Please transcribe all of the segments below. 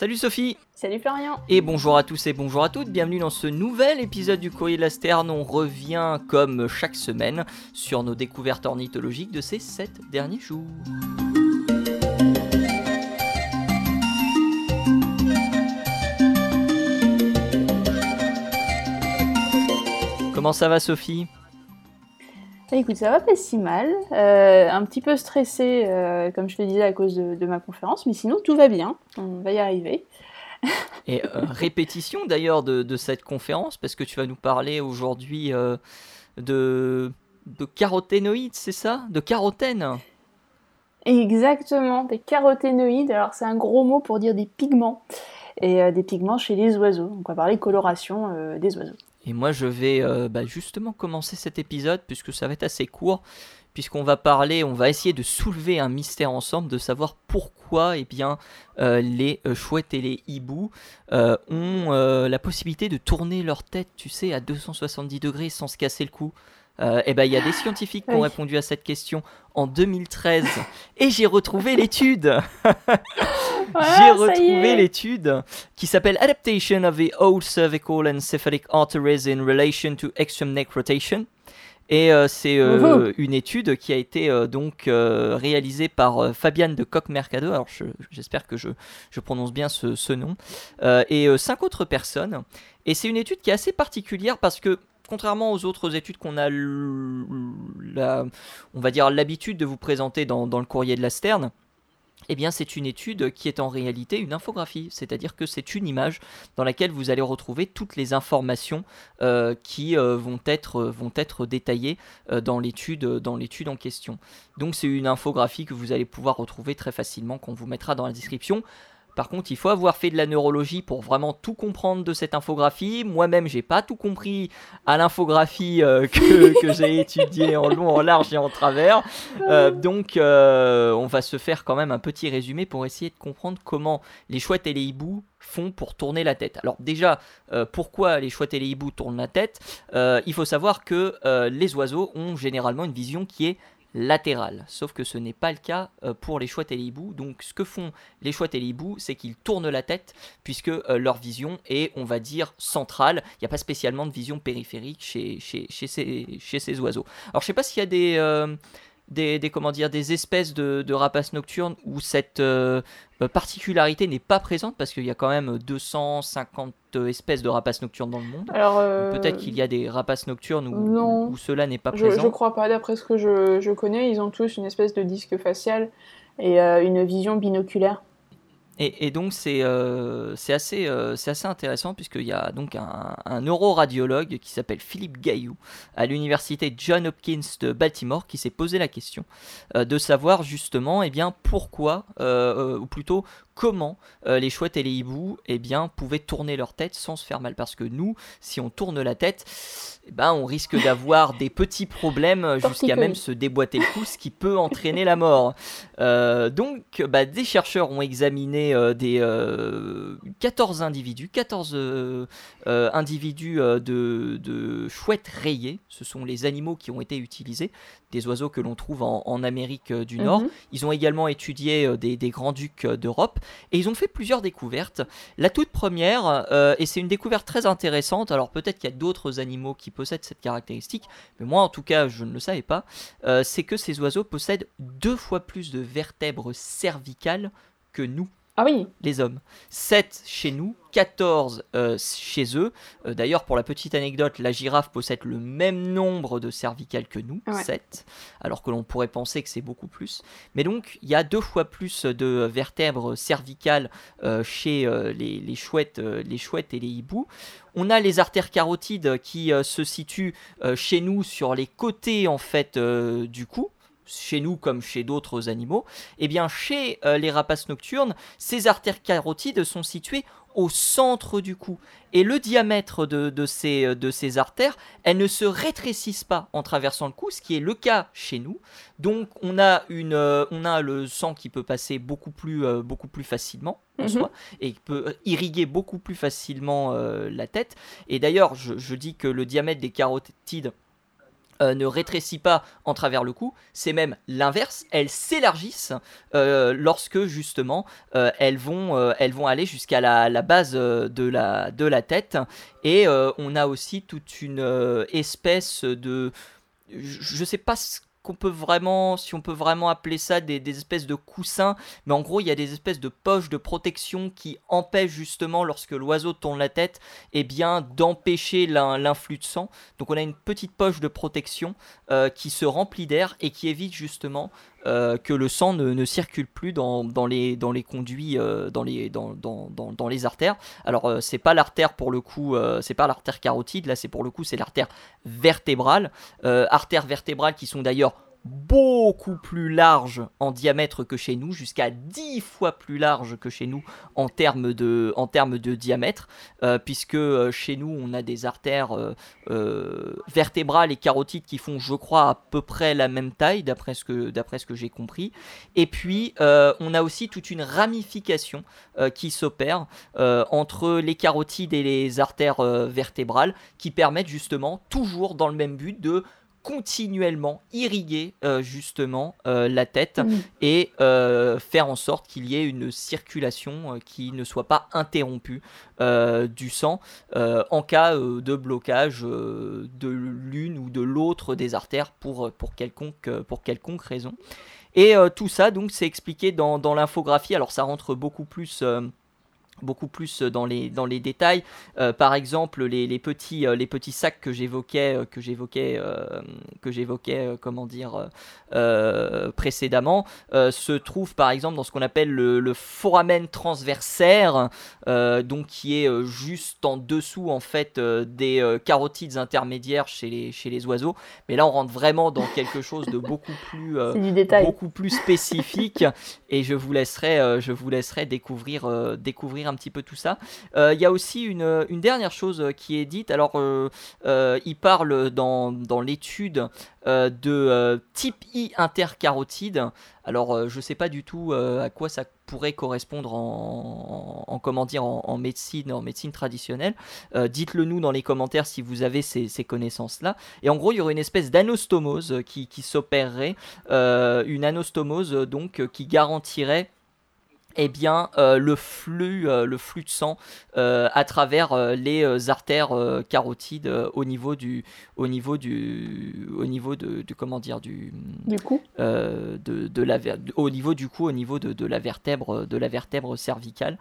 Salut Sophie Salut Florian Et bonjour à tous et bonjour à toutes, bienvenue dans ce nouvel épisode du Courrier de la Sterne. On revient comme chaque semaine sur nos découvertes ornithologiques de ces 7 derniers jours. Comment ça va Sophie? Écoute, ça va pas si mal. Euh, un petit peu stressé, euh, comme je te disais, à cause de, ma conférence, mais sinon tout va bien. On va y arriver. Et euh, répétition d'ailleurs de, cette conférence, parce que tu vas nous parler aujourd'hui de, de caroténoïdes, c'est ça? De carotènes Exactement, des caroténoïdes. Alors c'est un gros mot pour dire des pigments. Et des pigments chez les oiseaux. Donc on va parler coloration des oiseaux. Et moi, je vais euh, bah, justement commencer cet épisode, puisque ça va être assez court, puisqu'on va parler, on va essayer de soulever un mystère ensemble, de savoir pourquoi eh bien, euh, les euh, chouettes et les hiboux ont la possibilité de tourner leur tête, tu sais, à 270 degrés sans se casser le cou. Eh ben, il y a des scientifiques qui ont répondu à cette question en 2013 et j'ai retrouvé l'étude. J'ai retrouvé l'étude qui s'appelle Adaptation of the Old Cervical and Cephalic Arteries in Relation to Extreme Neck Rotation. Et euh, c'est euh, une étude qui a été euh, donc réalisée par Fabienne de Coq-Mercado. Alors j'espère que je, je, prononce bien ce, ce nom. et cinq autres personnes. Et c'est une étude qui est assez particulière parce que contrairement aux autres études qu'on a, on va dire l'habitude de vous présenter dans, le courrier de la Sterne, eh bien c'est une étude qui est en réalité une infographie, c'est-à-dire que c'est une image dans laquelle vous allez retrouver toutes les informations euh, qui euh, vont, être, vont être détaillées euh, dans l'étude en question. Donc c'est une infographie que vous allez pouvoir retrouver très facilement qu'on vous mettra dans la description. Par contre, il faut avoir fait de la neurologie pour vraiment tout comprendre de cette infographie. Moi-même, j'ai pas tout compris à l'infographie euh, que, j'ai étudiée en long, en large et en travers. Euh, donc, euh, on va se faire quand même un petit résumé pour essayer de comprendre comment les chouettes et les hiboux font pour tourner la tête. Alors déjà, pourquoi les chouettes et les hiboux tournent la tête? Il faut savoir que les oiseaux ont généralement une vision qui est latérale. Sauf que ce n'est pas le cas euh, pour les chouettes et les hiboux. Donc ce que font les chouettes et les hiboux, c'est qu'ils tournent la tête puisque euh, leur vision est, on va dire, centrale. Il n'y a pas spécialement de vision périphérique chez, ces, oiseaux. Alors je sais pas s'il y a des... Euh, des, comment dire, des espèces de, rapaces nocturnes où cette euh, particularité n'est pas présente parce qu'il y a quand même 250 espèces de rapaces nocturnes dans le monde. Alors euh, peut-être qu'il y a des rapaces nocturnes où, où, cela n'est pas présent. Je, ne crois pas. D'après ce que je, connais, ils ont tous une espèce de disque facial et euh, une vision binoculaire. Et, donc c'est euh, assez, euh, assez intéressant puisqu'il y a donc un, neuroradiologue qui s'appelle Philippe Gaillou à l'université John Hopkins de Baltimore qui s'est posé la question euh, de savoir justement eh bien, pourquoi, ou plutôt comment les chouettes et les hiboux eh bien, pouvaient tourner leur tête sans se faire mal. Parce que nous, si on tourne la tête, eh ben, on risque d'avoir des petits problèmes jusqu'à même se déboîter le cou, ce qui peut entraîner la mort. donc bah, des chercheurs ont examiné euh, des 14 euh, individus, 14 euh, individus de, de, chouettes rayées. Ce sont les animaux qui ont été utilisés, des oiseaux que l'on trouve en, Amérique du Nord. Mhm. Ils ont également étudié des, des grands-ducs d'Europe et ils ont fait plusieurs découvertes. La toute première, et c'est une découverte très intéressante, alors peut-être qu'il y a d'autres animaux qui possèdent cette caractéristique, mais moi en tout cas je ne le savais pas, c'est que ces oiseaux possèdent deux fois plus de vertèbres cervicales que nous. Ah oui. Les hommes. 7 chez nous, 14 euh, chez eux. Euh, d'ailleurs, pour la petite anecdote, la girafe possède le même nombre de cervicales que nous, 7, alors que l'on pourrait penser que c'est beaucoup plus. Mais donc, il y a deux fois plus de vertèbres cervicales euh, chez les, chouettes, les chouettes et les hiboux. On a les artères carotides qui se situent chez nous sur les côtés en fait du cou chez nous comme chez d'autres animaux, eh bien chez euh, les rapaces nocturnes, ces artères carotides sont situées au centre du cou. Et le diamètre de, ces, euh, de, ces, artères, elles ne se rétrécissent pas en traversant le cou, ce qui est le cas chez nous. Donc on a, une, euh, on a le sang qui peut passer beaucoup plus, beaucoup plus facilement en mhm. soi, et qui peut irriguer beaucoup plus facilement la tête. Et d'ailleurs, je, je dis que le diamètre des carotides euh, ne rétrécit pas en travers le cou, c'est même l'inverse, elles s'élargissent euh, lorsque justement euh, elles, vont, elles vont aller jusqu'à la, base de la, tête. Et on a aussi toute une espèce de... Je ne sais pas ce qu'on peut vraiment, si on peut vraiment appeler ça des, espèces de coussins, mais en gros il y a des espèces de poches de protection qui empêchent justement lorsque l'oiseau tourne la tête, eh bien d'empêcher l'influx de sang. Donc on a une petite poche de protection euh, qui se remplit d'air et qui évite justement euh, que le sang ne, circule plus dans, les, dans les conduits, euh, dans, les, dans, dans, les artères. Alors c'est pas l'artère pour le coup, c'est pas l'artère carotide, là c'est pour le coup c'est l'artère vertébrale, artères vertébrales qui sont d'ailleurs beaucoup plus large en diamètre que chez nous, jusqu'à 10 fois plus large que chez nous en termes de, diamètre, euh, puisque euh, chez nous on a des artères euh, vertébrales et carotides qui font, je crois, à peu près la même taille, d'après ce que j'ai compris. Et puis on a aussi toute une ramification qui s'opère entre les carotides et les artères vertébrales, qui permettent justement, toujours dans le même but, de continuellement irriguer euh, justement euh, la tête mm. et euh, faire en sorte qu'il y ait une circulation qui ne soit pas interrompue du sang en cas de blocage de l'une ou de l'autre des artères pour, pour, quelconque, pour quelconque raison. Et tout ça donc c'est expliqué dans, dans l'infographie, alors ça rentre beaucoup plus beaucoup plus dans les, dans les détails. Euh, par exemple, les, les, petits, euh, les petits sacs que j'évoquais, euh, que j'évoquais, que j'évoquais, comment dire, précédemment, se trouvent par exemple dans ce qu'on appelle le, le, foramen transversaire, donc qui est juste en dessous en fait des carotides intermédiaires chez les, chez les oiseaux. Mais là, on rentre vraiment dans quelque chose de beaucoup plus, beaucoup plus spécifique, et je vous laisserai, je vous laisserai découvrir, découvrir un petit peu tout ça. Euh, il y a aussi une, dernière chose qui est dite. Alors, euh, euh, il parle dans, dans l'étude de type I intercarotide. Alors, je ne sais pas du tout à quoi ça pourrait correspondre en, comment dire en, médecine en médecine traditionnelle dites-le nous dans les commentaires si vous avez ces, connaissances là et en gros il y aurait une espèce d'anostomose qui, qui s'opérerait une anostomose donc qui garantirait eh bien, euh, le, flux, euh, le flux de sang euh, à travers les artères carotides au niveau du, au niveau du, au niveau de, comment dire, du, du cou, de, de, la, au niveau du cou, au niveau de, de, la vertèbre, de la vertèbre cervicale,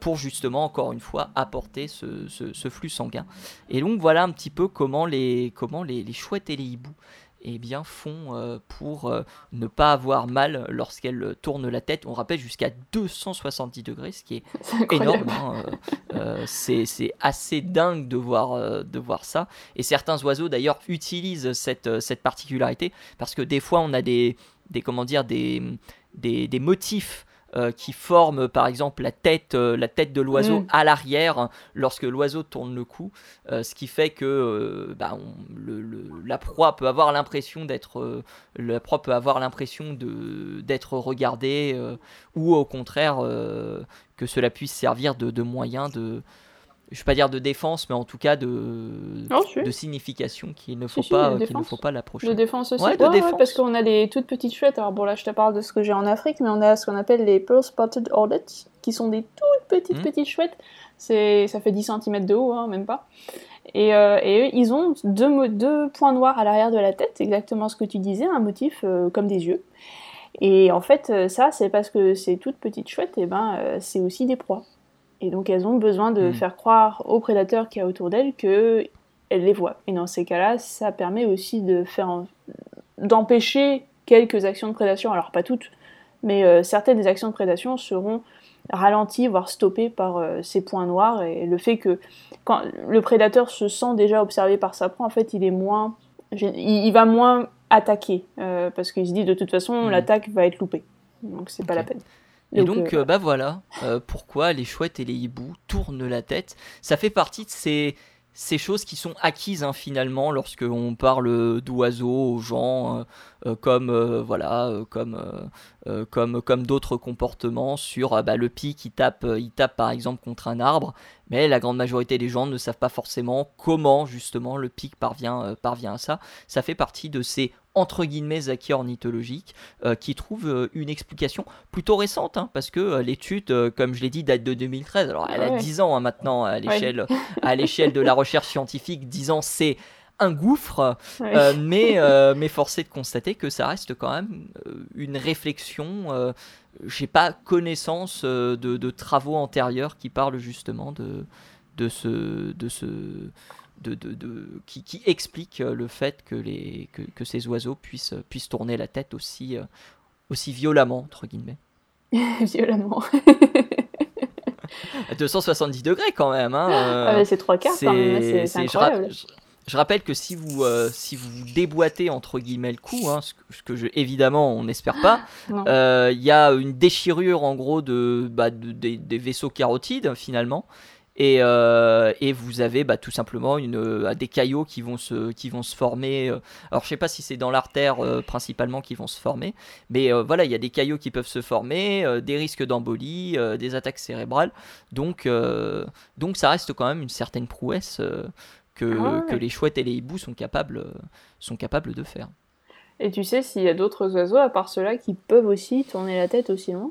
pour justement encore une fois apporter ce, ce, flux sanguin. Et donc voilà un petit peu comment les, comment les, les chouettes et les hiboux eh bien, font euh, pour euh, ne pas avoir mal lorsqu'elles tournent la tête. On rappelle jusqu'à 270 degrés, ce qui est, énorme. Hein, euh, c'est assez dingue de voir, de voir ça. Et certains oiseaux, d'ailleurs, utilisent cette, cette particularité parce que des fois, on a des, des comment dire, des, des, des motifs euh, qui forme par exemple la tête, euh, la tête de l'oiseau mm. à l'arrière lorsque l'oiseau tourne le cou, euh, ce qui fait que bah, la proie peut avoir l'impression d'être, la proie peut avoir l'impression de d'être regardée ou au contraire que cela puisse servir de, de moyen de je vais pas dire de défense, mais en tout cas de, de signification qu'il ne faut pas, qu'il ne faut pas l'approcher. De défense aussi. de parce qu'on a des toutes petites chouettes. Alors bon là, je te parle de ce que j'ai en Afrique, mais on a ce qu'on appelle les pearl spotted audits, qui sont des toutes petites hmm. petites chouettes. C'est, ça fait 10 cm de haut, hein, même pas. Et, euh, et, eux, ils ont deux, deux points noirs à l'arrière de la tête, exactement ce que tu disais, un motif euh, comme des yeux. Et en fait, euh, ça, c'est parce que ces toutes petites chouettes, et eh ben, c'est aussi des proies. Et donc elles ont besoin de hmm. faire croire aux prédateurs qui y a autour d'elles qu'elles les voient. Et dans ces cas-là, ça permet aussi de faire d'empêcher quelques actions de prédation, alors pas toutes, mais euh, certaines des actions de prédation seront ralenties, voire stoppées par euh, ces points noirs. Et le fait que quand le prédateur se sent déjà observé par sa proie, en fait, il est moins, il, va moins attaquer euh, parce qu'il se dit de toute façon hmm. l'attaque va être loupée, donc c'est pas la peine. Et donc, euh, bah voilà, euh, pourquoi les chouettes et les hiboux tournent la tête. Ça fait partie de ces, ces choses qui sont acquises hein, finalement lorsque on parle d'oiseaux aux gens euh, euh, comme euh, voilà comme comme comme d'autres comportements sur bah, le pic tape il tape par exemple contre un arbre mais la grande majorité des gens ne savent pas forcément comment justement le pic parvient parvient à ça. Ça fait partie de ces entre guillemets acquis ornithologiques euh, qui trouve euh, une explication plutôt récente hein, parce que euh, l'étude comme je l'ai dit date de 2013 alors elle a 10 ans hein, maintenant à l'échelle à l'échelle de la recherche scientifique 10 ans c'est un gouffre, mais, mais force est de constater que ça reste quand même une réflexion. J'ai pas connaissance de, de, travaux antérieurs qui parlent justement de, de ce, de ce, de, qui, explique euh, le fait que, les, que, ces oiseaux puissent, puissent tourner la tête aussi, euh, aussi violemment, entre guillemets. violemment. 270 degrés quand même. Hein, ah, c'est trois quarts même, c'est incroyable. Je, rappelle que si vous, euh, si vous déboîtez entre guillemets le coup, hein, ce, que, je, évidemment on n'espère pas, il y a une déchirure en gros de, bah, des, des, vaisseaux carotides finalement, et, euh, et, vous avez bah, tout simplement une, euh, des caillots qui vont se, qui vont se former. Euh. alors je sais pas si c'est dans l'artère principalement qui vont se former, mais voilà, il y a des caillots qui peuvent se former, des risques d'embolie, des attaques cérébrales. Donc, donc ça reste quand même une certaine prouesse que, ah que les chouettes et les hiboux sont capables, sont capables de faire. Et tu sais s'il y a d'autres oiseaux à part ceux-là qui peuvent aussi tourner la tête aussi loin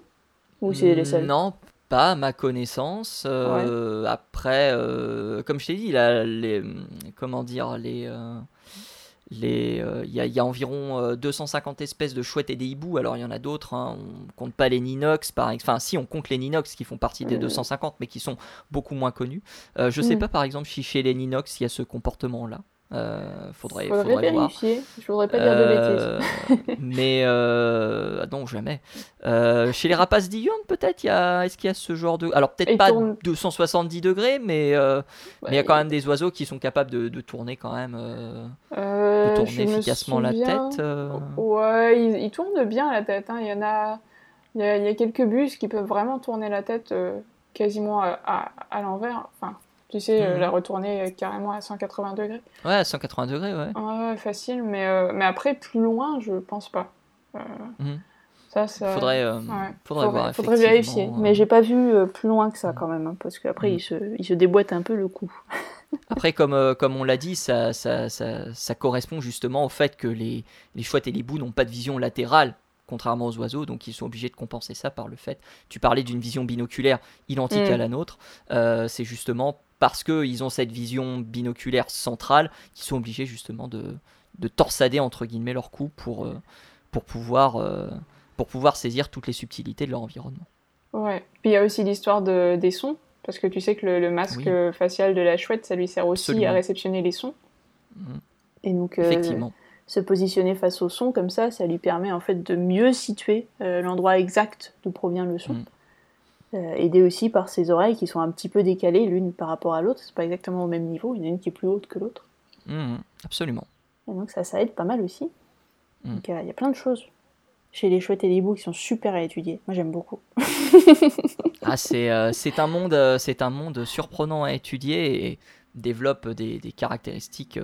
Ou c'est les seuls? Non, pas à ma connaissance. Euh, après, euh, comme je t'ai dit, là, les, comment dire, les, euh, les, il y, y, a environ 250 espèces de chouettes et des hiboux. Alors il y en a d'autres. Hein, on compte pas les ninox, par Enfin, si on compte les ninox qui font partie des 250, mais qui sont beaucoup moins connus. je sais pas, par exemple, si chez les ninox il y a ce comportement-là. Euh, faudrait, faudrait, vérifier. Je voudrais pas dire de euh, bêtises. mais euh, ah non, jamais. Euh, chez les rapaces d'Ion, peut-être, est-ce qu'il y a ce genre de. Alors, peut-être pas 270 degrés, mais il y a quand même des oiseaux qui sont capables de, tourner quand même. de tourner efficacement la tête. Ouais, ils, tournent bien la tête. Hein. Il y en a. Il y, a, il y, a, quelques bus qui peuvent vraiment tourner la tête quasiment à, à, à l'envers. Enfin, tu sais, euh, mhm. la retourner euh, carrément à 180 degrés. Ouais, à 180 degrés, ouais. Ouais, facile, mais, euh, mais après, plus loin, je pense pas. Mhm. Ça, ça... Faudrait, faudrait, voir, faudrait vérifier. Mais j'ai pas vu plus loin que ça quand même, hein, parce qu'après, mhm. il, se, il se déboîte un peu le coup. Après, comme, comme on l'a dit, ça, ça, ça, ça, correspond justement au fait que les, les chouettes et les bouts n'ont pas de vision latérale, contrairement aux oiseaux, donc ils sont obligés de compenser ça par le fait. Tu parlais d'une vision binoculaire identique mm. à la nôtre, c'est justement parce qu'ils ont cette vision binoculaire centrale, qu'ils sont obligés justement de, de torsader entre guillemets leur cou pour, euh, pour, pouvoir, euh, pour pouvoir saisir toutes les subtilités de leur environnement. Ouais, puis il y a aussi l'histoire de, des sons, parce que tu sais que le, masque facial de la chouette, ça lui sert aussi à réceptionner les sons. Mhm. Et donc, euh, Effectivement. se positionner face au son comme ça, ça lui permet en fait de mieux situer l'endroit exact d'où provient le son. Mhm. Euh, aidé aussi par ses oreilles qui sont un petit peu décalées l'une par rapport à l'autre. C'est pas exactement au même niveau. Il y en a une qui est plus haute que l'autre. Mmh, absolument. Et donc ça, ça aide pas mal aussi. Mmh. Donc il y a plein de choses chez les chouettes et les hiboux qui sont super à étudier. Moi j'aime beaucoup. ah, c'est euh, c'est un monde euh, c'est un monde surprenant à étudier et développe des, des caractéristiques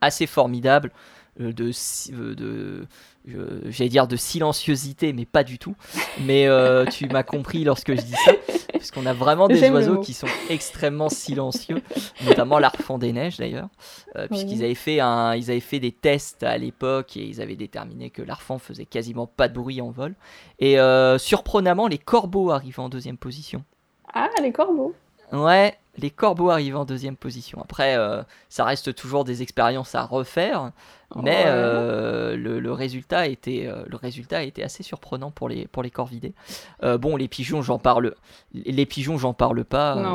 assez formidables de, de j'allais dire de silenciosité, mais pas du tout. Mais euh, tu m'as compris lorsque je dis ça, parce qu'on a vraiment des oiseaux qui sont extrêmement silencieux, notamment l'arfan des neiges d'ailleurs, euh, puisqu'ils avaient fait un, ils avaient fait des tests à l'époque et ils avaient déterminé que l'arfan faisait quasiment pas de bruit en vol. Et euh, surprenamment, les corbeaux arrivent en deuxième position. Ah, les corbeaux. Ouais, les corbeaux arrivent en deuxième position. Après, ça reste toujours des expériences à refaire. Mais euh, le, résultat était, euh, le résultat était assez surprenant pour les, pour les corvidés. Euh, bon, les pigeons, j'en parle, les pigeons, j'en parle pas.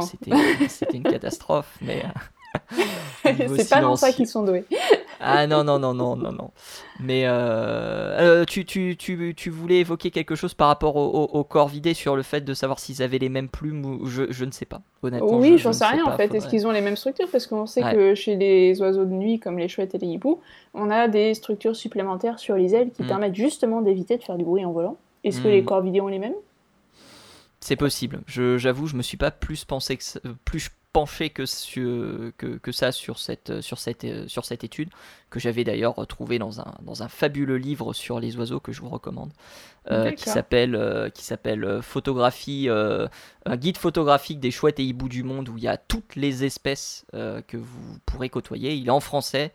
C'était une catastrophe, mais. c'est pas dans ça qu'ils sont doués. Ah non, non, non, non, non, non. Mais euh, euh, tu, tu, tu, tu, voulais évoquer quelque chose par rapport au, corps vidé sur le fait de savoir s'ils avaient les mêmes plumes ou je, je ne sais pas, honnêtement. Oui, j'en sais rien en fait. Est-ce qu'ils ont les mêmes structures? Parce qu'on sait que chez les oiseaux de nuit, comme les chouettes et les hiboux, on a des structures supplémentaires sur les ailes qui mm. permettent justement d'éviter de faire du bruit en volant. Est-ce que mm. les corps vidés ont les mêmes? C'est possible. J'avoue, je, me suis pas plus pensé que plus penché que, que, que, ça sur cette, sur, cette, sur cette étude, que j'avais d'ailleurs retrouvé dans un, dans un fabuleux livre sur les oiseaux que je vous recommande. Euh, qui s'appelle euh, qui s'appelle euh, photographie un guide photographique des chouettes et hiboux du monde où il y a toutes les espèces que vous pourrez côtoyer. Il est en français.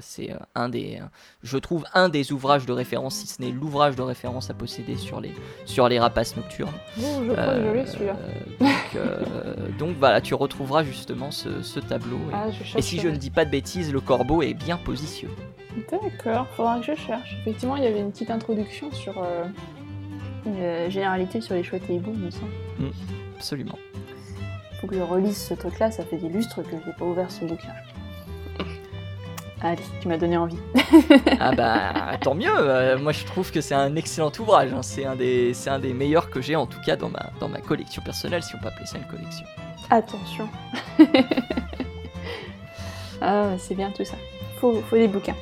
c'est un des je trouve un des ouvrages de référence si ce n'est l'ouvrage de référence à posséder sur les sur les rapaces nocturnes. Je crois que je celui-là. donc, donc, voilà, tu retrouveras justement ce, tableau. Et, ah, et si je ne dis pas de bêtises, le corbeau est bien positionné. D'accord, faudra que je cherche. Effectivement, il y avait une petite introduction sur euh, une euh, généralité sur les chouettes et hiboux, me semble. Mm, absolument. Faut que je relise ce truc-là, ça fait des lustres que je n'ai pas ouvert ce bouquin. Allez, tu m'as donné envie. ah bah tant mieux, euh, moi je trouve que c'est un excellent ouvrage, hein. c'est un, des, un des meilleurs que j'ai en tout cas dans ma, dans ma collection personnelle, si on peut appeler ça une collection. Attention. ah, c'est bien tout ça. Faut, faut des bouquins.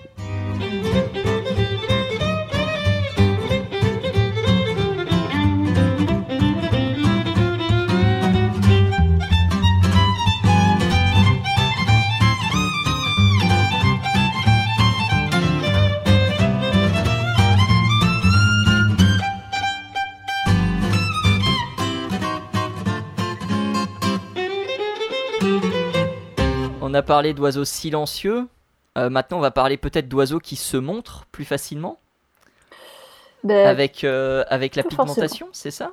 Parlé d'oiseaux silencieux. Euh, maintenant, on va parler peut-être d'oiseaux qui se montrent plus facilement. Ben, avec, euh, avec la pigmentation, c'est ça?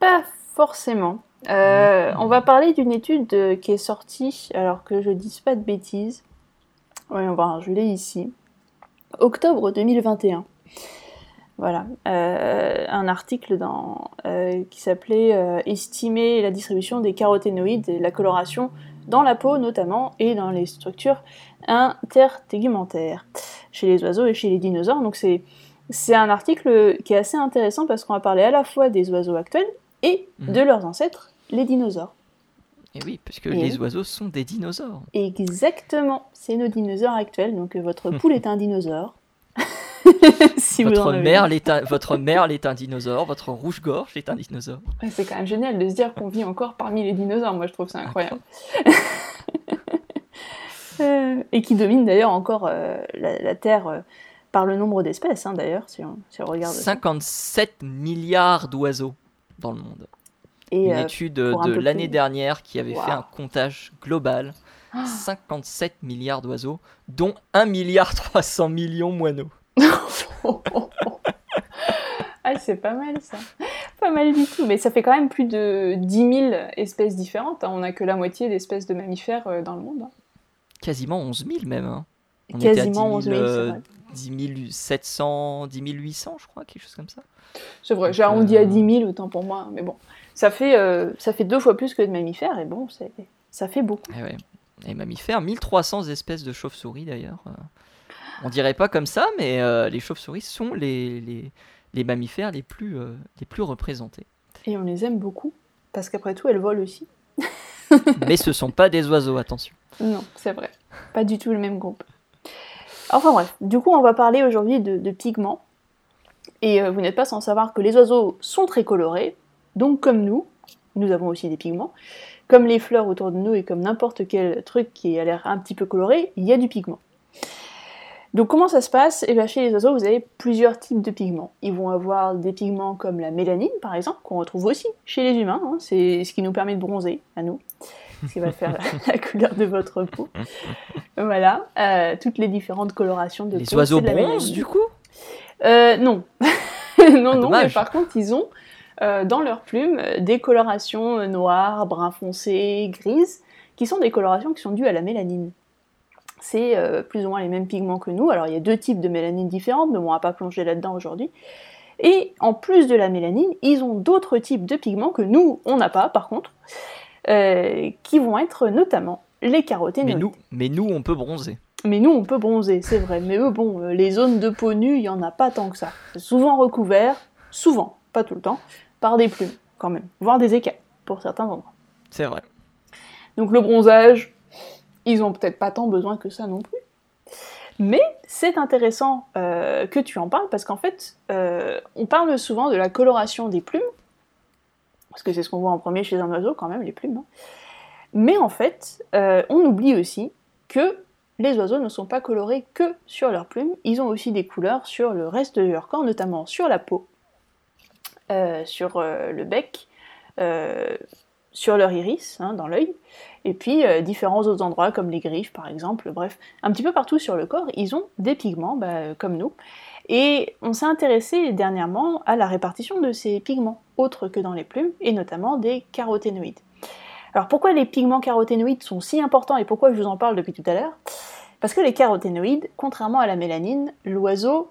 Pas forcément. Euh, on va parler d'une étude qui est sortie, alors que je ne dise pas de bêtises. Oui, on va, je l'ai ici. Octobre 2021. Voilà. un article dans, qui s'appelait Estimer la distribution des caroténoïdes et la coloration dans la peau notamment et dans les structures intertegumentaires chez les oiseaux et chez les dinosaures. Donc c'est c'est un article qui est assez intéressant parce qu'on va parler à la fois des oiseaux actuels et mhm. de leurs ancêtres, les dinosaures. Et oui, puisque les oiseaux sont des dinosaures. Exactement, c'est nos dinosaures actuels. Donc votre poule est un dinosaure. votre, merle est un, votre merle est un dinosaure, votre rouge-gorge est un dinosaure. c'est quand même génial de se dire qu'on vit encore parmi les dinosaures, moi je trouve ça incroyable. Euh, et qui domine d'ailleurs encore euh, la, Terre euh, par le nombre d'espèces, hein, d'ailleurs, si on, regarde. 57 milliards d'oiseaux dans le monde. Et Une étude de l'année dernière qui avait fait un comptage global. 57 ah. milliards d'oiseaux, dont 1 milliard 300 millions moineaux. ah, c'est pas mal ça. Pas mal du tout. Mais ça fait quand même plus de 10 000 espèces différentes. Hein. On n'a que la moitié d'espèces de mammifères euh, dans le monde. Hein. Quasiment 11 000 même. Hein. On Quasiment 11 000, 10 700, 10 800, je crois, quelque chose comme ça. C'est vrai, j'ai arrondi à 10 000 autant pour moi. Mais bon, ça fait, euh, ça fait deux fois plus que de mammifères. Et bon, ça fait beaucoup. Et, eh et mammifères, 1300 espèces de chauves-souris d'ailleurs. On dirait pas comme ça, mais euh, les chauves-souris sont les, les, les, mammifères les plus, euh, les plus représentés. Et on les aime beaucoup, parce qu'après tout, elles volent aussi. mais ce sont pas des oiseaux, attention. Non, c'est vrai. Pas du tout le même groupe. Enfin bref, du coup, on va parler aujourd'hui de, pigments. Et euh, vous n'êtes pas sans savoir que les oiseaux sont très colorés, donc comme nous, nous avons aussi des pigments. Comme les fleurs autour de nous et comme n'importe quel truc qui a l'air un petit peu coloré, il y a du pigment. Donc comment ça se passe? Eh bien chez les oiseaux, vous avez plusieurs types de pigments. Ils vont avoir des pigments comme la mélanine, par exemple, qu'on retrouve aussi chez les humains. Hein. C'est ce qui nous permet de bronzer, à nous. Ce qui va faire la, couleur de votre peau. voilà, euh, toutes les différentes colorations de les peau. Les oiseaux bronzent, du coup? Euh, Non. non, non, mais par contre, ils ont euh, dans leurs plumes des colorations noires, brun foncé, grises, qui sont des colorations qui sont dues à la mélanine c'est euh, plus ou moins les mêmes pigments que nous. Alors il y a deux types de mélanine différentes, mais on va pas plonger là-dedans aujourd'hui. Et en plus de la mélanine, ils ont d'autres types de pigments que nous, on n'a pas par contre, euh, qui vont être notamment les caroténoïdes. Mais nous, mais nous, on peut bronzer. Mais nous, on peut bronzer, c'est vrai. Mais eux, bon, euh, les zones de peau nue, il n'y en a pas tant que ça. C'est souvent recouvert, souvent, pas tout le temps, par des plumes, quand même, voire des écailles, pour certains endroits. C'est vrai. Donc le bronzage, ils ont peut-être pas tant besoin que ça non plus. Mais c'est intéressant euh, que tu en parles parce qu'en fait, euh, on parle souvent de la coloration des plumes, parce que c'est ce qu'on voit en premier chez un oiseau quand même, les plumes. Hein. Mais en fait, euh, on oublie aussi que les oiseaux ne sont pas colorés que sur leurs plumes, ils ont aussi des couleurs sur le reste de leur corps, notamment sur la peau, sur le bec, sur leur iris, hein, dans l'œil, et puis différents autres endroits comme les griffes par exemple, bref, un petit peu partout sur le corps, ils ont des pigments bah, comme nous. Et on s'est intéressé dernièrement à la répartition de ces pigments, autres que dans les plumes, et notamment des caroténoïdes. Alors pourquoi les pigments caroténoïdes sont si importants et pourquoi je vous en parle depuis tout à l'heure? Parce que les caroténoïdes, contrairement à la mélanine, l'oiseau,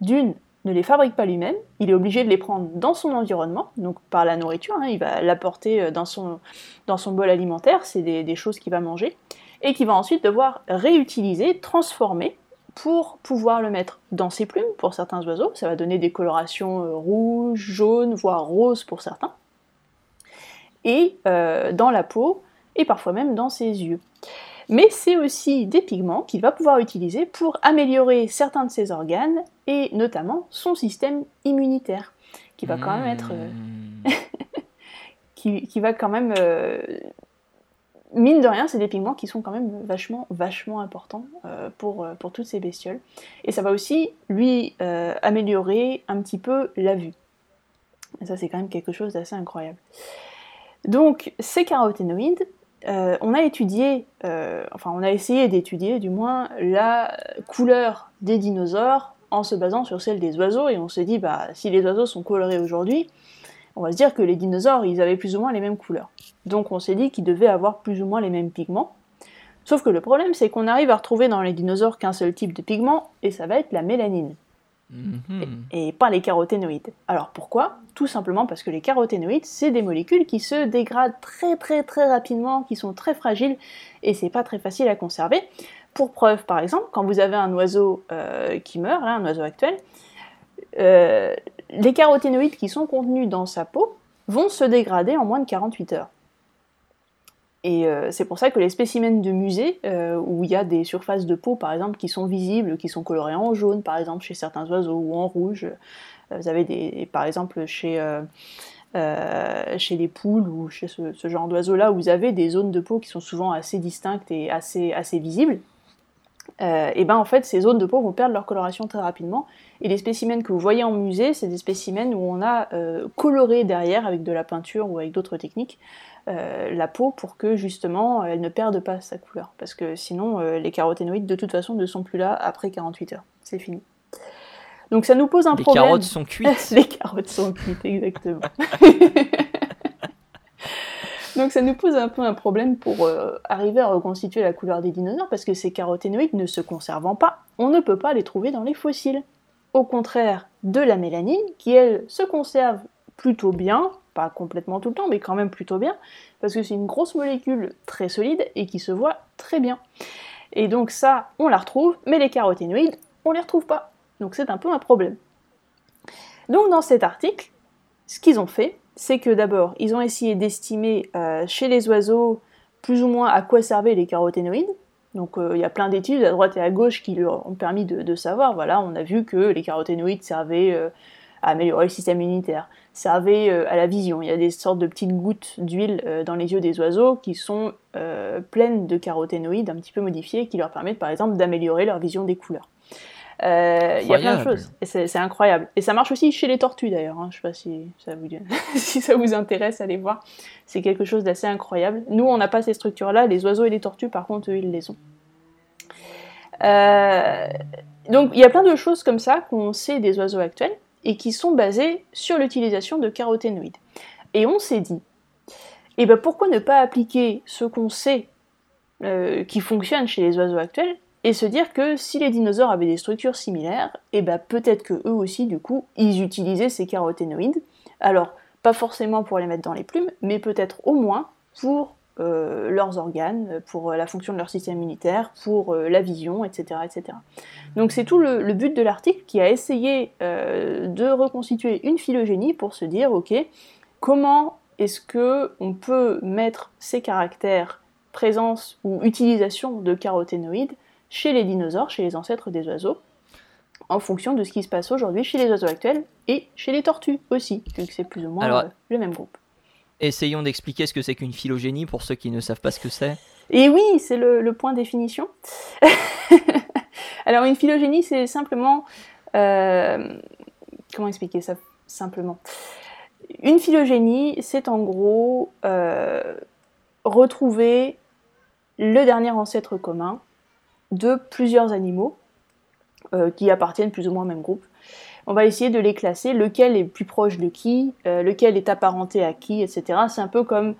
d'une, ne les fabrique pas lui-même, il est obligé de les prendre dans son environnement, donc par la nourriture, hein, il va l'apporter euh, dans son, dans son bol alimentaire, c'est des, choses qu'il va manger, et qu'il va ensuite devoir réutiliser, transformer pour pouvoir le mettre dans ses plumes pour certains oiseaux. Ça va donner des colorations euh, rouges, jaunes, voire roses pour certains et euh, dans la peau, et parfois même dans ses yeux. Mais c'est aussi des pigments qu'il va pouvoir utiliser pour améliorer certains de ses organes, et notamment son système immunitaire, qui va quand même être... Euh, hmm. qui, va quand même... Euh, mine de rien, c'est des pigments qui sont quand même vachement, vachement importants pour, pour toutes ces bestioles. Et ça va aussi lui améliorer un petit peu la vue. Et ça, c'est quand même quelque chose d'assez incroyable. Donc ces caroténoïdes, euh, on a étudié, euh, enfin on a essayé d'étudier du moins la couleur des dinosaures en se basant sur celle des oiseaux et on s'est dit bah si les oiseaux sont colorés aujourd'hui, on va se dire que les dinosaures ils avaient plus ou moins les mêmes couleurs. Donc on s'est dit qu'ils devaient avoir plus ou moins les mêmes pigments. Sauf que le problème c'est qu'on arrive à retrouver dans les dinosaures qu'un seul type de pigment et ça va être la mélanine. Mhm. et, pas les caroténoïdes. Alors pourquoi? Tout simplement parce que les caroténoïdes, c'est des molécules qui se dégradent très très très rapidement, qui sont très fragiles, et c'est pas très facile à conserver. Pour preuve, par exemple, quand vous avez un oiseau euh, qui meurt, un oiseau actuel, euh, les caroténoïdes qui sont contenus dans sa peau vont se dégrader en moins de 48 heures. Et euh, c'est pour ça que les spécimens de musée, euh, où il y a des surfaces de peau par exemple qui sont visibles, qui sont colorées en jaune par exemple chez certains oiseaux ou en rouge, euh, vous avez des, par exemple chez, chez les poules ou chez ce, genre d'oiseaux là, où vous avez des zones de peau qui sont souvent assez distinctes et assez, assez visibles. et ben en fait ces zones de peau vont perdre leur coloration très rapidement et les spécimens que vous voyez en musée c'est des spécimens où on a coloré derrière avec de la peinture ou avec d'autres techniques euh, la peau pour que justement elle ne perde pas sa couleur. Parce que sinon, euh, les caroténoïdes de toute façon ne sont plus là après 48 heures. C'est fini. Donc ça nous pose un problème. Les carottes sont cuites. les carottes sont cuites, exactement. Donc ça nous pose un peu un problème pour euh, arriver à reconstituer la couleur des dinosaures parce que ces caroténoïdes ne se conservant pas, on ne peut pas les trouver dans les fossiles. Au contraire de la mélanine qui elle se conserve plutôt bien pas complètement tout le temps, mais quand même plutôt bien, parce que c'est une grosse molécule très solide et qui se voit très bien. Et donc ça, on la retrouve, mais les caroténoïdes, on les retrouve pas. Donc c'est un peu un problème. Donc dans cet article, ce qu'ils ont fait, c'est que d'abord, ils ont essayé d'estimer euh, chez les oiseaux plus ou moins à quoi servaient les caroténoïdes. Donc euh, il y a plein d'études à droite et à gauche qui leur ont permis de, savoir. Voilà, on a vu que les caroténoïdes servaient euh, à améliorer le système immunitaire, servait euh, à la vision. Il y a des sortes de petites gouttes d'huile euh, dans les yeux des oiseaux qui sont euh, pleines de caroténoïdes un petit peu modifiés qui leur permettent par exemple d'améliorer leur vision des couleurs. il y a plein de choses, c'est incroyable. Et ça marche aussi chez les tortues d'ailleurs, hein. je sais pas si ça, vous, si ça vous intéresse, allez voir. C'est quelque chose d'assez incroyable. Nous, on n'a pas ces structures-là, les oiseaux et les tortues, par contre, eux, ils les ont. donc il y a plein de choses comme ça qu'on sait des oiseaux actuels et qui sont basés sur l'utilisation de caroténoïdes. Et on s'est dit, eh ben pourquoi ne pas appliquer ce qu'on sait euh, qui fonctionne chez les oiseaux actuels et se dire que si les dinosaures avaient des structures similaires, eh ben peut-être que eux aussi du coup ils utilisaient ces caroténoïdes. Alors pas forcément pour les mettre dans les plumes, mais peut-être au moins pour euh, leurs organes, pour la fonction de leur système immunitaire, pour euh, la vision, etc., etc. Donc c'est tout le, but de l'article qui a essayé euh, de reconstituer une phylogénie pour se dire, ok, comment est-ce que on peut mettre ces caractères présence ou utilisation de caroténoïdes chez les dinosaures, chez les ancêtres des oiseaux, en fonction de ce qui se passe aujourd'hui chez les oiseaux actuels et chez les tortues aussi, vu que c'est plus ou moins le même groupe. Essayons d'expliquer ce que c'est qu'une phylogénie pour ceux qui ne savent pas ce que c'est. Et oui, c'est le, point définition. Alors une phylogénie, c'est simplement... Euh, comment expliquer ça simplement? Une phylogénie, c'est en gros euh, retrouver le dernier ancêtre commun de plusieurs animaux euh, qui appartiennent plus ou moins au même groupe. On va essayer de les classer, lequel est plus proche de qui, lequel est apparenté à qui, etc. C'est un peu comme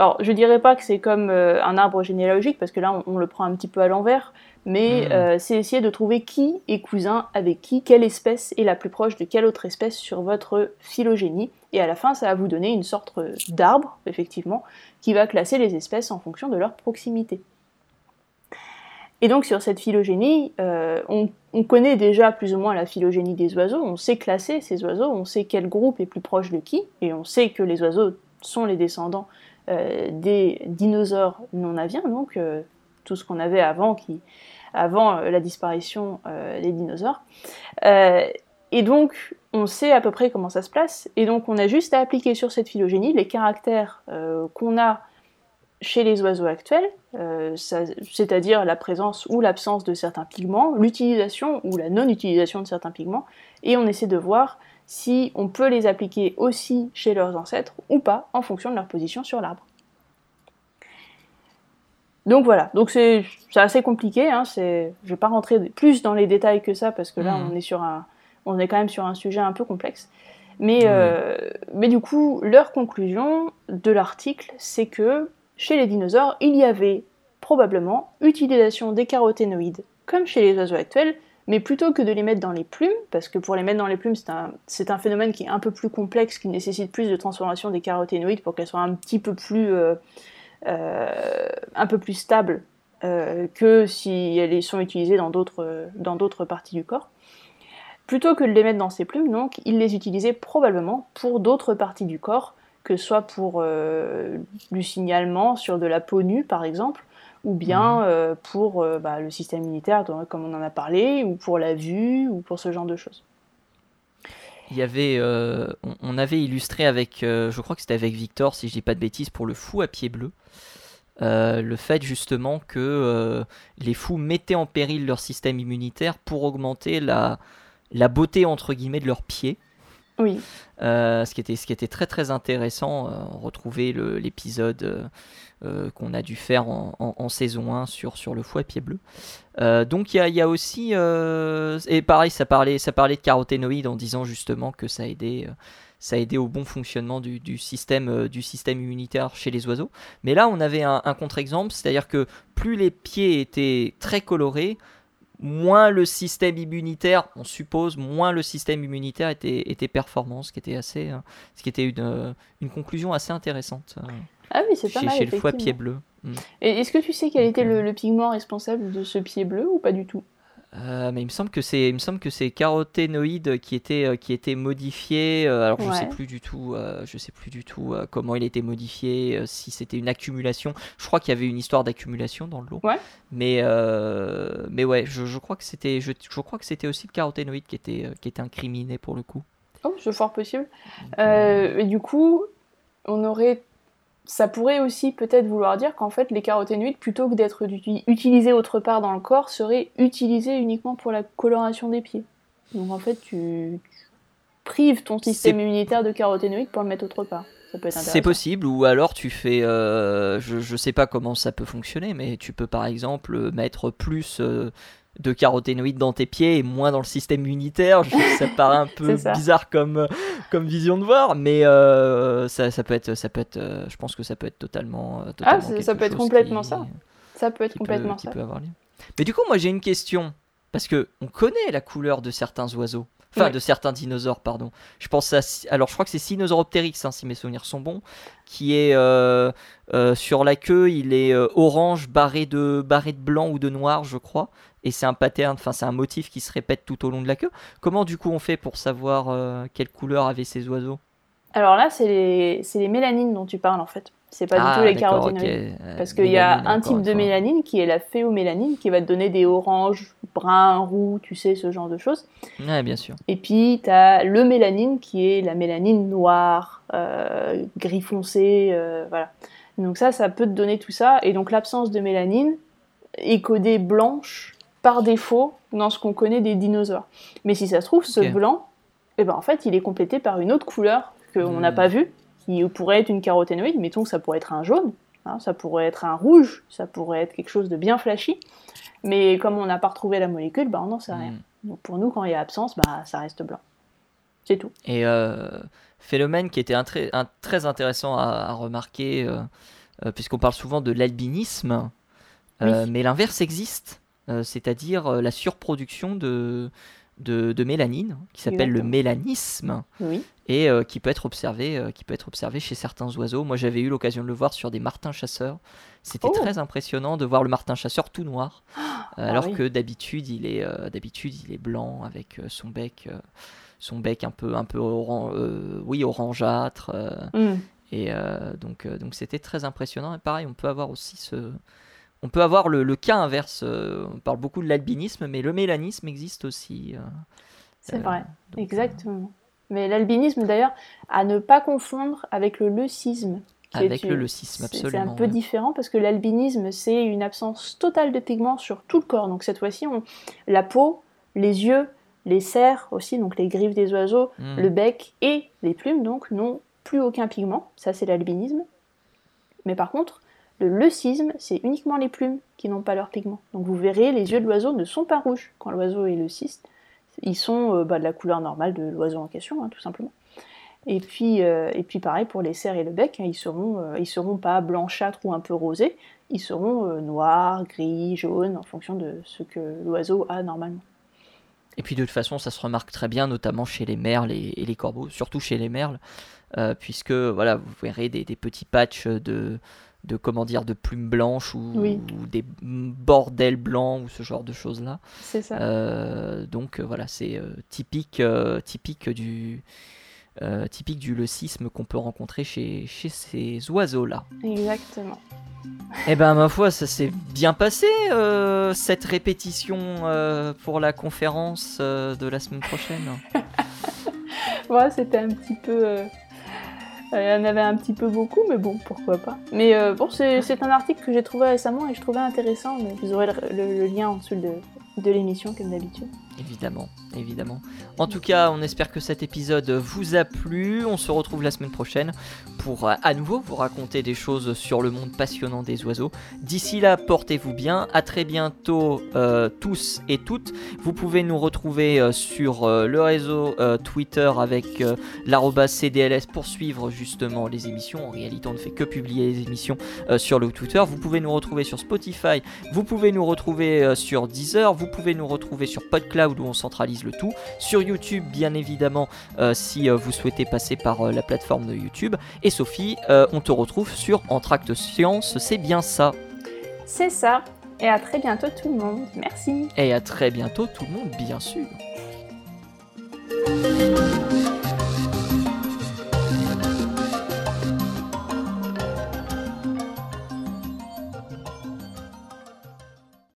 alors, je dirais pas que c'est comme euh, un arbre généalogique, parce que là, on, le prend un petit peu à l'envers, mais hmm. euh, c'est essayer de trouver qui est cousin avec qui, quelle espèce est la plus proche de quelle autre espèce sur votre phylogénie. Et à la fin, ça va vous donner une sorte d'arbre, effectivement, qui va classer les espèces en fonction de leur proximité. Et donc sur cette phylogénie, euh, on, on, connaît déjà plus ou moins la phylogénie des oiseaux, on sait classer ces oiseaux, on sait quel groupe est plus proche de qui, et on sait que les oiseaux sont les descendants euh, des dinosaures non aviens, donc euh, tout ce qu'on avait avant, qui, avant la disparition des dinosaures. et donc, on sait à peu près comment ça se place, et donc on a juste à appliquer sur cette phylogénie les caractères qu'on a chez les oiseaux actuels, c'est-à-dire la présence ou l'absence de certains pigments, l'utilisation ou la non-utilisation de certains pigments, et on essaie de voir si on peut les appliquer aussi chez leurs ancêtres ou pas en fonction de leur position sur l'arbre. Donc voilà, donc c'est assez compliqué, hein, je ne vais pas rentrer plus dans les détails que ça parce que là mhm. on est, sur un, on est quand même sur un sujet un peu complexe. Mais, euh, mais du coup, leur conclusion de l'article, c'est que chez les dinosaures, il y avait probablement utilisation des caroténoïdes comme chez les oiseaux actuels, mais plutôt que de les mettre dans les plumes, parce que pour les mettre dans les plumes, c'est un, phénomène qui est un peu plus complexe, qui nécessite plus de transformation des caroténoïdes pour qu'elles soient un petit peu plus, euh, euh, stables euh, que si elles sont utilisées dans d'autres parties du corps. Plutôt que de les mettre dans ces plumes, donc, ils les utilisaient probablement pour d'autres parties du corps, que ce soit pour du signalement sur de la peau nue, par exemple, ou bien mhm. euh, pour euh, bah, le système immunitaire, comme on en a parlé, ou pour la vue, ou pour ce genre de choses. Il y avait, euh, on, avait illustré avec, je crois que c'était avec Victor, si je dis pas de bêtises, pour le fou à pied bleu, le fait justement que les fous mettaient en péril leur système immunitaire pour augmenter la, la beauté entre guillemets de leurs pieds. Oui. ce, qui était, ce qui était très très intéressant, retrouver l'épisode euh, qu'on a dû faire en, saison 1 sur, sur le fouet pied bleu. Euh, donc il y a, aussi, euh, et pareil, ça parlait, ça parlait de caroténoïdes en disant justement que ça aidait, ça aidait au bon fonctionnement du, système, du système immunitaire chez les oiseaux. Mais là, on avait un, contre-exemple, c'est-à-dire que plus les pieds étaient très colorés, moins le système immunitaire, on suppose, moins le système immunitaire était, était performant, ce qui était assez, ce qui était une, une conclusion assez intéressante. Ah oui, c'est pas mal. Chez le foie pied bleu. Mm. Et est-ce que tu sais quel était le, pigment responsable de ce pied bleu ou pas du tout? Euh, mais il me semble que c'est, il me semble que c'est caroténoïde qui était, euh, qui était modifié. Euh, alors je sais plus du tout, je sais plus du tout comment il était modifié, si c'était une accumulation. Je crois qu'il y avait une histoire d'accumulation dans le lot. Ouais. Mais, mais ouais, je, je crois que c'était, je, je, crois que c'était aussi le caroténoïde qui était, qui était incriminé pour le coup. Oh, c'est fort possible. et du coup, on aurait ça pourrait aussi peut-être vouloir dire qu'en fait les caroténoïdes, plutôt que d'être utilisés autre part dans le corps, seraient utilisés uniquement pour la coloration des pieds. Donc en fait tu, prives ton système immunitaire de caroténoïdes pour le mettre autre part. C'est possible, ou alors tu fais, euh, je, je sais pas comment ça peut fonctionner, mais tu peux par exemple mettre plus euh, de caroténoïdes dans tes pieds et moins dans le système immunitaire. ça paraît un peu bizarre comme, comme vision de voir, mais euh, ça, ça, peut être, ça peut être, euh, je pense que ça peut être totalement. Euh, ah, ça peut être complètement ça. Ça peut être complètement ça. Mais du coup, moi j'ai une question parce que on connaît la couleur de certains oiseaux. Enfin, de certains dinosaures, pardon. Je pense à. Alors, je crois que c'est Sinosauropteryx, hein, si mes souvenirs sont bons, qui est euh, euh, sur la queue, il est euh, orange, barré de, barré de blanc ou de noir, je crois. Et c'est un pattern, enfin, c'est un motif qui se répète tout au long de la queue. Comment, du coup, on fait pour savoir quelle couleur avaient ces oiseaux? Alors là, c'est les... les mélanines dont tu parles, en fait. C'est pas du Ah, tout les caroténoïdes. ok. Euh, Parce qu'il y a un type de mélanine qui est la phéomélanine qui va te donner des oranges, bruns, roux, tu sais, ce genre de choses. Ouais, bien sûr. Et puis tu as le mélanine qui est la mélanine noire, euh, gris foncé, euh, voilà. Donc ça, ça peut te donner tout ça. Et donc l'absence de mélanine est codée blanche par défaut dans ce qu'on connaît des dinosaures. Mais si ça se trouve, ce blanc, eh ben, en fait, il est complété par une autre couleur qu'on n'a Hmm. pas vue, qui pourrait être une caroténoïde. Mettons que ça pourrait être un jaune, hein, ça pourrait être un rouge, ça pourrait être quelque chose de bien flashy. Mais comme on n'a pas retrouvé la molécule, ben, on n'en sait rien. Mm. Donc pour nous, quand il y a absence, bah, ça reste blanc. C'est tout. Et euh, phénomène qui était un très, un- très intéressant à, à remarquer, euh, euh, puisqu'on parle souvent de l'albinisme, Oui. mais l'inverse existe, c'est-à-dire euh, la surproduction de, de, de mélanine, qui s'appelle le mélanisme, Oui. et euh, qui peut être observé, euh, qui peut être observé chez certains oiseaux. Moi, j'avais eu l'occasion de le voir sur des martins chasseurs. C'était Oh. très impressionnant de voir le martin chasseur tout noir, euh, alors oui. que d'habitude il est euh, d'habitude il est blanc avec euh, son bec, euh, son bec un peu un peu oran- euh, oui orangeâtre. euh, Mm. et euh, donc euh, donc c'était très impressionnant. Et pareil, on peut avoir aussi ce on peut avoir le, le cas inverse. euh, on parle beaucoup de l'albinisme, mais le mélanisme existe aussi. euh, C'est euh, vrai, donc, exactement. Mais l'albinisme, d'ailleurs, à ne pas confondre avec le leucisme. qui est Avec le leucisme, c'est- C'est absolument, un peu ouais. différent parce que l'albinisme, c'est une absence totale de pigments sur tout le corps. Donc cette fois-ci, on... la peau, les yeux, les cerfs aussi, donc les griffes des oiseaux, Mm. le bec et les plumes, donc, n'ont plus aucun pigment. Ça, c'est l'albinisme. Mais par contre, le leucisme, c'est uniquement les plumes qui n'ont pas leur pigment. Donc vous verrez, les yeux de l'oiseau ne sont pas rouges quand l'oiseau est leuciste. Ils sont euh, bah, de la couleur normale de l'oiseau en question, hein, tout simplement. Et puis, euh, et puis pareil pour les cerfs et le bec, hein, ils seront, euh, seront pas blanchâtres ou un peu rosés, ils seront noirs, gris, jaunes, en fonction de ce que l'oiseau a normalement. Et puis de toute façon, ça se remarque très bien, notamment chez les merles et, les corbeaux, surtout chez les merles, puisque voilà, vous verrez des petits patchs de, de comment dire, de plumes blanches ou, Oui. ou des bordels blancs ou ce genre de choses là. C'est ça. Euh, donc euh, voilà, c'est euh, typique, euh, typique du typique du leucisme qu'on peut rencontrer chez, chez ces oiseaux là. Exactement. Eh ben ma foi, ça s'est bien passé cette répétition pour la conférence de la semaine prochaine. Ouais, c'était un petit peu. Euh, Il y en avait un petit peu beaucoup, mais bon, pourquoi pas. Mais euh, bon, c'est c'est un article que j'ai trouvé récemment et je trouvais intéressant. Mais vous aurez le, le- le lien en dessous de, de l'émission, comme d'habitude. Évidemment, évidemment. En tout cas, on espère que cet épisode vous a plu. On se retrouve la semaine prochaine pour euh, à nouveau vous raconter des choses sur le monde passionnant des oiseaux. D'ici là, portez-vous bien. À très bientôt euh, tous et toutes. Vous pouvez nous retrouver euh, sur le réseau Twitter avec l'arrobas CDLS pour suivre justement les émissions. En réalité, on ne fait que publier les émissions sur le Twitter. Vous pouvez nous retrouver sur Spotify. Vous pouvez nous retrouver sur Deezer. Vous pouvez nous retrouver sur PodCloud où on centralise le tout. Sur YouTube, bien évidemment, euh, si euh, vous souhaitez passer par euh, la plateforme de YouTube. Et Sophie, on te retrouve sur Entracte Science. C'est bien ça. C'est ça. Et à très bientôt, tout le monde. Merci. Et à très bientôt, tout le monde, bien sûr.